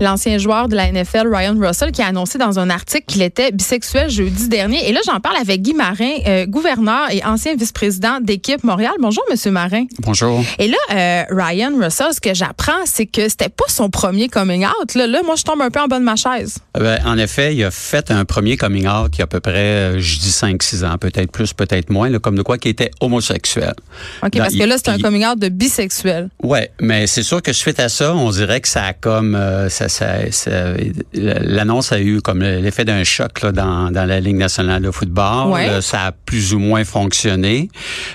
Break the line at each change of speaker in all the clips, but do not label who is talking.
l'ancien joueur de la NFL, Ryan Russell, qui a annoncé dans un article qu'il était bisexuel jeudi dernier. Et là, j'en parle avec Guy Marin, euh, gouverneur et ancien vice-président d'équipe Montréal. Bonjour, Monsieur Marin.
Bonjour.
Et là, euh, Ryan Russell, ce que j'apprends, c'est que c'était pas son premier coming out. Là, là, moi, je tombe un peu en bas de ma chaise.
Ben, en effet, il a fait un premier coming out il y a à peu près, je dis 5-6 ans, peut-être plus, peut-être moins, là, comme de quoi qui était homosexuel.
OK, parce que là, c'est un coming out de bisexuel.
Oui, mais c'est sûr que suite à ça, on dirait que ça a comme... Euh, ça, ça, L'annonce a eu comme l'effet d'un choc là, dans, dans la Ligue nationale de football.
Ouais.
ça a plus ou moins fonctionné.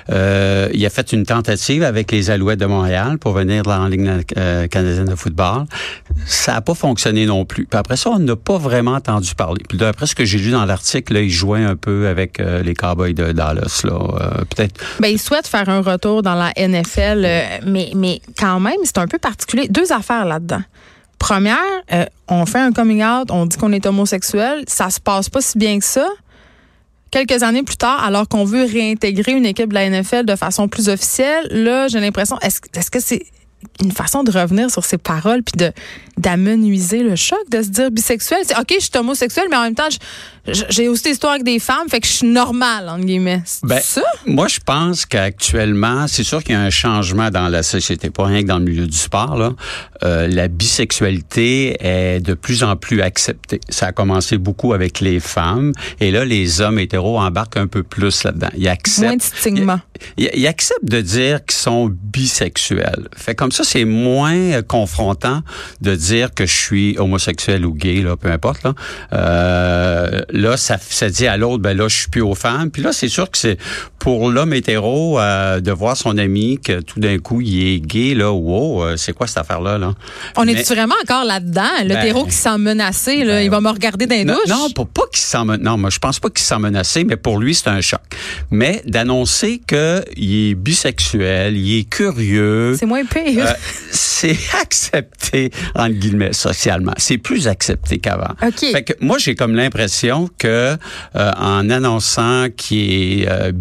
Euh, il a fait une tentative avec les Alouettes de Montréal pour venir dans la Ligue euh, canadienne de football. Ça n'a pas fonctionné non plus. Puis après ça, on n'a pas vraiment entendu parler. Puis d'après ce que j'ai lu dans l'article, il jouait un peu avec euh, les Cowboys de Dallas. Là, euh, peut-être.
Ben, il souhaite faire un retour dans la NFL, euh, mais, mais quand même, c'est un peu particulier. Deux affaires là-dedans. Première, euh, on fait un coming out, on dit qu'on est homosexuel, ça se passe pas si bien que ça. Quelques années plus tard, alors qu'on veut réintégrer une équipe de la NFL de façon plus officielle, là, j'ai l'impression, est-ce est-ce que c'est une façon de revenir sur ses paroles puis de d'amenuiser le choc, de se dire bisexuel. C'est OK, je suis homosexuel, mais en même temps, j'ai aussi des histoires avec des femmes, fait que je suis normale, entre guillemets. C'est
Ben,
ça?
Moi, je pense qu'actuellement, c'est sûr qu'il y a un changement dans la société, pas rien que dans le milieu du sport. Là. Euh, la bisexualité est de plus en plus acceptée. Ça a commencé beaucoup avec les femmes, et là, les hommes hétéros embarquent un peu plus là-dedans. Ils acceptent.
Moins de stigma.
Ils, acceptent de dire qu'ils sont bisexuels. Fait comme ça, c'est moins euh, confrontant de dire que je suis homosexuel ou gay, là, peu importe. Là, euh, là ça, ça dit à l'autre, ben là, je suis plus aux femmes. Puis là, c'est sûr que c'est pour l'homme hétéro euh, de voir son ami que tout d'un coup, il est gay, là, wow, euh, c'est quoi cette affaire-là? Là?
On
Mais-
est vraiment encore là-dedans? L'hétéro
Ben,
qui sent menacé, là,
ben,
il va me regarder dans les
Non, non, pas, qu'il se sent non, moi je pense pas qu'il se sent menacé, mais pour lui c'est un choc. Mais d'annoncer que il est bisexuel, il est curieux,
C'est moins pire.
euh, c'est accepté entre guillemets socialement. C'est plus accepté qu'avant.
OK.
Fait que moi j'ai comme l'impression que euh, en annonçant qu'il est euh,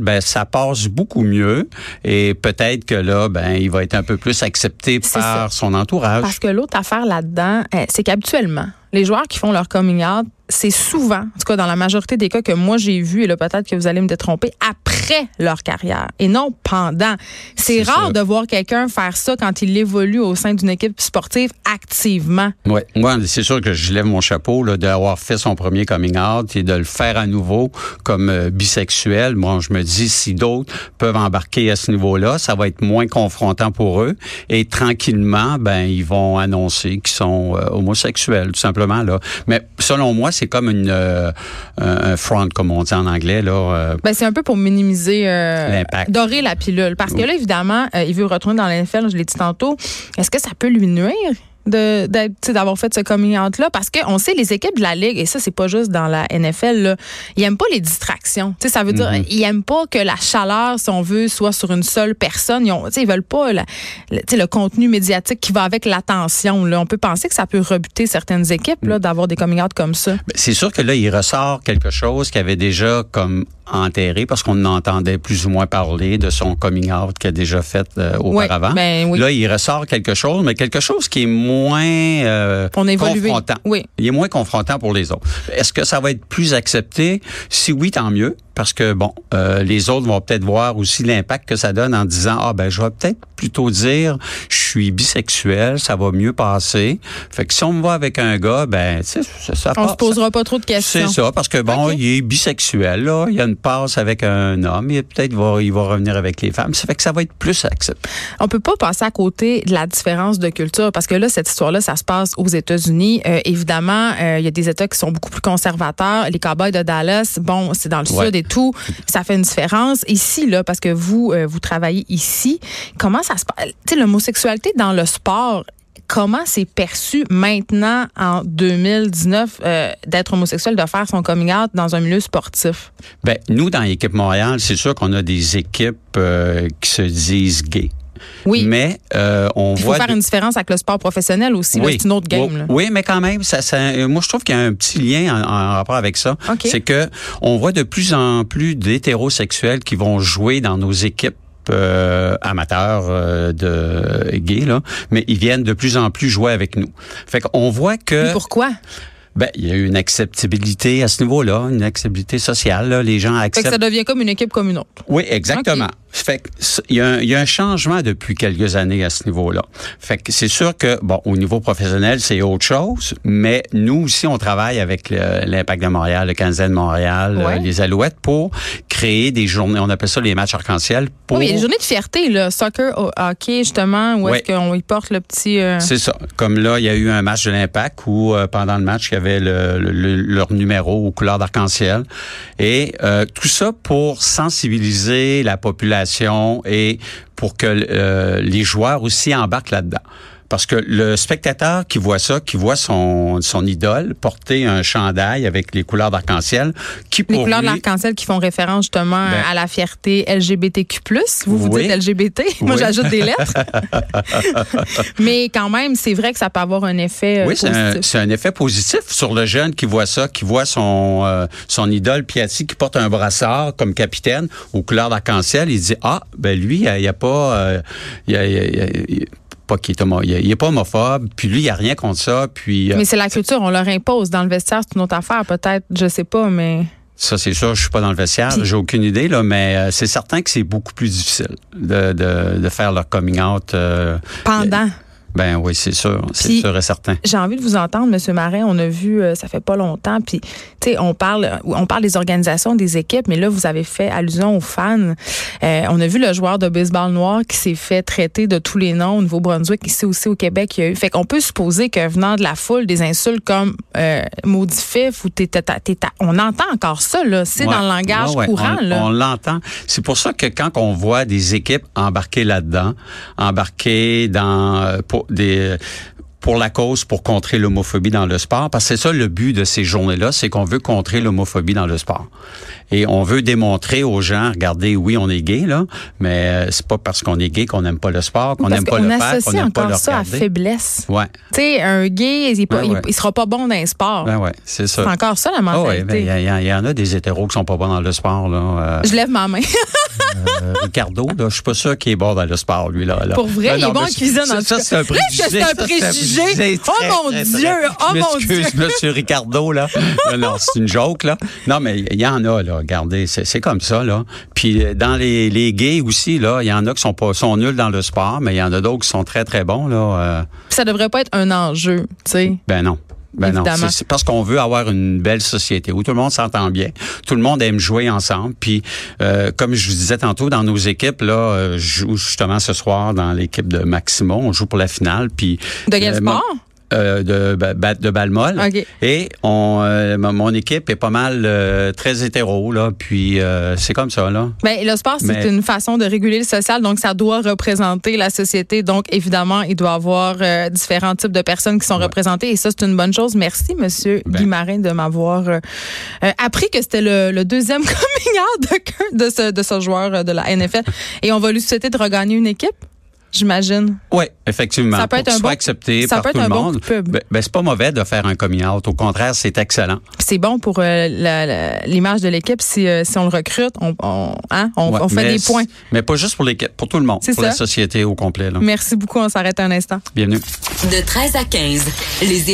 ben ça passe beaucoup mieux et peut-être que là ben il va être un peu plus accepté par son entourage.
Parce que l'autre affaire là-dedans, euh, c'est qu'habituellement, les joueurs qui font leur coming out, c'est souvent, en tout cas dans la majorité des cas que moi j'ai vu, et là peut-être que vous allez me détromper, après leur carrière et non pendant. C'est rare
ça.
de voir quelqu'un faire ça quand il évolue au sein d'une équipe sportive activement.
Ouais, moi c'est sûr que je lève mon chapeau là d'avoir fait son premier coming out et de le faire à nouveau comme euh, bisexuel. Moi, je me dis si d'autres peuvent embarquer à ce niveau-là, ça va être moins confrontant pour eux et tranquillement, ben ils vont annoncer qu'ils sont euh, homosexuels tout simplement là. Mais selon moi, c'est comme une euh, un front comme on dit en anglais là. euh,
Ben, c'est un peu pour minimiser, euh,
L'impact.
dorer la pilule. Parce que là, évidemment, il veut retourner dans l'NFL, je l'ai dit tantôt. Est-ce que ça peut lui nuire? De d'avoir fait ce coming out là parce qu'on sait les équipes de la ligue et ça c'est pas juste dans la NFL là, ils aiment pas les distractions. Tu sais ça veut dire ils aiment pas que la chaleur si on veut soit sur une seule personne. Ils ont ils veulent pas la- le, contenu médiatique qui va avec l'attention là. On peut penser que ça peut rebuter certaines équipes là d'avoir des coming out comme ça.
C'est sûr que là, il ressort quelque chose qui avait déjà comme enterré parce qu'on entendait plus ou moins parler de son coming out qu'il a déjà fait euh, auparavant.
ben oui.
Là, il ressort quelque chose, mais quelque chose qui est moins euh,
On
confrontant.
Oui.
Il est moins confrontant pour les autres. Est-ce que ça va être plus accepté? Si oui, tant mieux. Parce que, bon, euh, les autres vont peut-être voir aussi l'impact que ça donne en disant, ah ben, je vais peut-être plutôt dire, je suis bisexuel, ça va mieux passer. Fait que si on me va avec un gars, ben, ça, ça
on
passe-
se posera pas trop de questions
c'est ça, parce que bon, il est bisexuel, là. Il y a une passe avec un homme. Et peut-être va, il va revenir avec les femmes. Ça fait que ça va être plus accepté.
On peut pas passer à côté de la différence de culture parce que là, cette histoire-là, ça se passe aux États-Unis. Euh, évidemment, euh, il y a des États qui sont beaucoup plus conservateurs. Les Cowboys de Dallas, bon, c'est dans le
Ouais.
sud et tout, ça fait une différence. Ici, là, parce que vous, euh, vous travaillez ici, comment ça se passe Tu sais, l'homosexualité dans le sport. Comment c'est perçu maintenant en 2019 euh, d'être homosexuel, de faire son coming out dans un milieu sportif?
Ben, nous, dans l'équipe Montréal, c'est sûr qu'on a des équipes euh, qui se disent gays.
Oui.
Mais euh, on
Il faut
voit.
faire
de-
une différence avec le sport professionnel aussi. là, C'est une autre game.
Oui,
là.
oui, mais quand même, ça, ça, moi je trouve qu'il y a un petit lien en, en rapport avec ça.
OK.
C'est que on voit de plus en plus d'hétérosexuels qui vont jouer dans nos équipes euh, amateurs euh, de gays, là, mais ils viennent de plus en plus jouer avec nous. Fait qu'on voit que...
Mais pourquoi?
Ben, il y a une acceptabilité à ce niveau-là, une acceptabilité sociale. Là. Les gens acceptent. Fait
que ça devient comme une équipe comme une autre.
Oui, exactement. Fait il y, a un, il y, a un changement depuis quelques années à ce niveau-là. Fait que c'est sûr que bon, au niveau professionnel, c'est autre chose, mais nous aussi, on travaille avec l'Impact de Montréal, le Canadien de Montréal, euh, les Alouettes pour créer des journées. On appelle ça les matchs arc-en-ciel. Pour...
Oui, des journées de fierté, là, soccer, hockey, justement, où est-ce qu'on y porte le petit. Euh,
c'est ça. Comme là, il y a eu un match de l'Impact où euh, pendant le match, il y avait le, leur numéro aux couleurs d'arc-en-ciel, et tout ça pour sensibiliser la population et pour que euh, les joueurs aussi embarquent là-dedans. Parce que le spectateur qui voit ça, qui voit son, son idole porter un chandail avec les couleurs d'arc-en-ciel, qui
Les couleurs de l'arc-en-ciel qui font référence justement ben à la fierté LGBTQ+. Vous vous dites LGBT. Moi, j'ajoute des lettres. Mais quand même, c'est vrai que ça peut avoir un effet euh,
oui, c'est un, effet positif sur le jeune qui voit ça, qui voit son, euh, son idole Piatti qui porte un brassard comme capitaine aux couleurs d'arc-en-ciel. Il dit, ah, ben lui, il n'y a, pas... Euh, il y a, pas qu'il est il, est pas homophobe, puis lui, il n'y a rien contre ça. Puis,
euh, mais c'est la culture, on leur impose. Dans le vestiaire, c'est une autre affaire, peut-être, je sais pas, mais.
Ça, c'est sûr, je suis pas dans le vestiaire, j'ai aucune idée, là, mais euh, c'est certain que c'est beaucoup plus difficile de, de, faire leur coming out. Euh,
Pendant.
Ben oui, c'est sûr, c'est sûr et certain.
J'ai envie de vous entendre, Monsieur Marin. On a vu, euh, ça fait pas longtemps, puis tu sais, on parle, on parle des organisations, des équipes, mais là, vous avez fait allusion aux fans. Euh, on a vu le joueur de baseball noir qui s'est fait traiter de tous les noms au Nouveau-Brunswick, ici aussi au Québec. Il y a eu. Fait qu'on peut supposer que venant de la foule, des insultes comme euh, maudit fif ou t'es, on entend encore ça là. C'est dans le langage courant
on,
là.
On l'entend. C'est pour ça que quand on voit des équipes embarquées là-dedans, embarquées dans pour la cause, pour contrer l'homophobie dans le sport, parce que c'est ça le but de ces journées-là, c'est qu'on veut contrer l'homophobie dans le sport. Et on veut démontrer aux gens, regardez, oui, on est gay, là, mais euh, c'est pas parce qu'on est gay qu'on n'aime pas le sport, qu'on n'aime pas le faire, qu'on n'aime pas le
ça à faiblesse.
Ouais.
Tu sais, un gay, il, il, sera pas bon dans le sport.
Ben ouais, c'est ça.
C'est encore ça, la mentalité.
Oh, ouais, il y, en a des hétéros qui sont pas bons dans le sport, là.
Euh. Je lève ma main.
Euh, Ricardo, là, je suis pas sûr qu'il est bon dans le sport, lui, là.
Pour vrai, il est bon en cuisine,
ça, ça, c'est un préjugé.
c'est un préjugé. oh mon Dieu! Oh mon Dieu!
monsieur Ricardo, là. non, c'est une joke, là. Non, mais il y en a, là. Regardez, c'est comme ça, là. Puis euh, dans les, les gays aussi, là, il y en a qui sont pas sont nuls dans le sport, mais il y en a d'autres qui sont très, très bons, là. Euh.
Ça devrait pas être un enjeu, tu sais.
Ben non. Ben non, c'est parce qu'on veut avoir une belle société où tout le monde s'entend bien, tout le monde aime jouer ensemble. Puis, euh, comme je vous disais tantôt, dans nos équipes, là, euh, je joue justement ce soir dans l'équipe de Maximo. On joue pour la finale. Puis,
de quel euh, sport?
Euh, de, de Balmol. Et on, euh, mon équipe est pas mal euh, très hétéro, là. Puis c'est comme ça, là.
Ben, le sport, c'est une façon de réguler le social, donc ça doit représenter la société. Donc, évidemment, il doit y avoir différents types de personnes qui sont représentées. Et ça, c'est une bonne chose. Merci, Monsieur ben. Guimarin, de m'avoir appris que c'était le, deuxième coming out de, de, ce, de ce joueur de la NFL. Et on va lui souhaiter de regagner une équipe? J'imagine.
Oui, effectivement. Ça peut être un bon, accepté par tout le monde. Ben, ben, c'est pas mauvais de faire un coming out. Au contraire, c'est excellent.
C'est bon pour euh, l'image de l'équipe si, euh, si on le recrute, on, on, hein, on, fait des points.
Mais pas juste pour l'équipe, pour tout le monde, pour la société au complet. Là.
Merci beaucoup. On s'arrête un instant.
Bienvenue.
De 13 à 15, les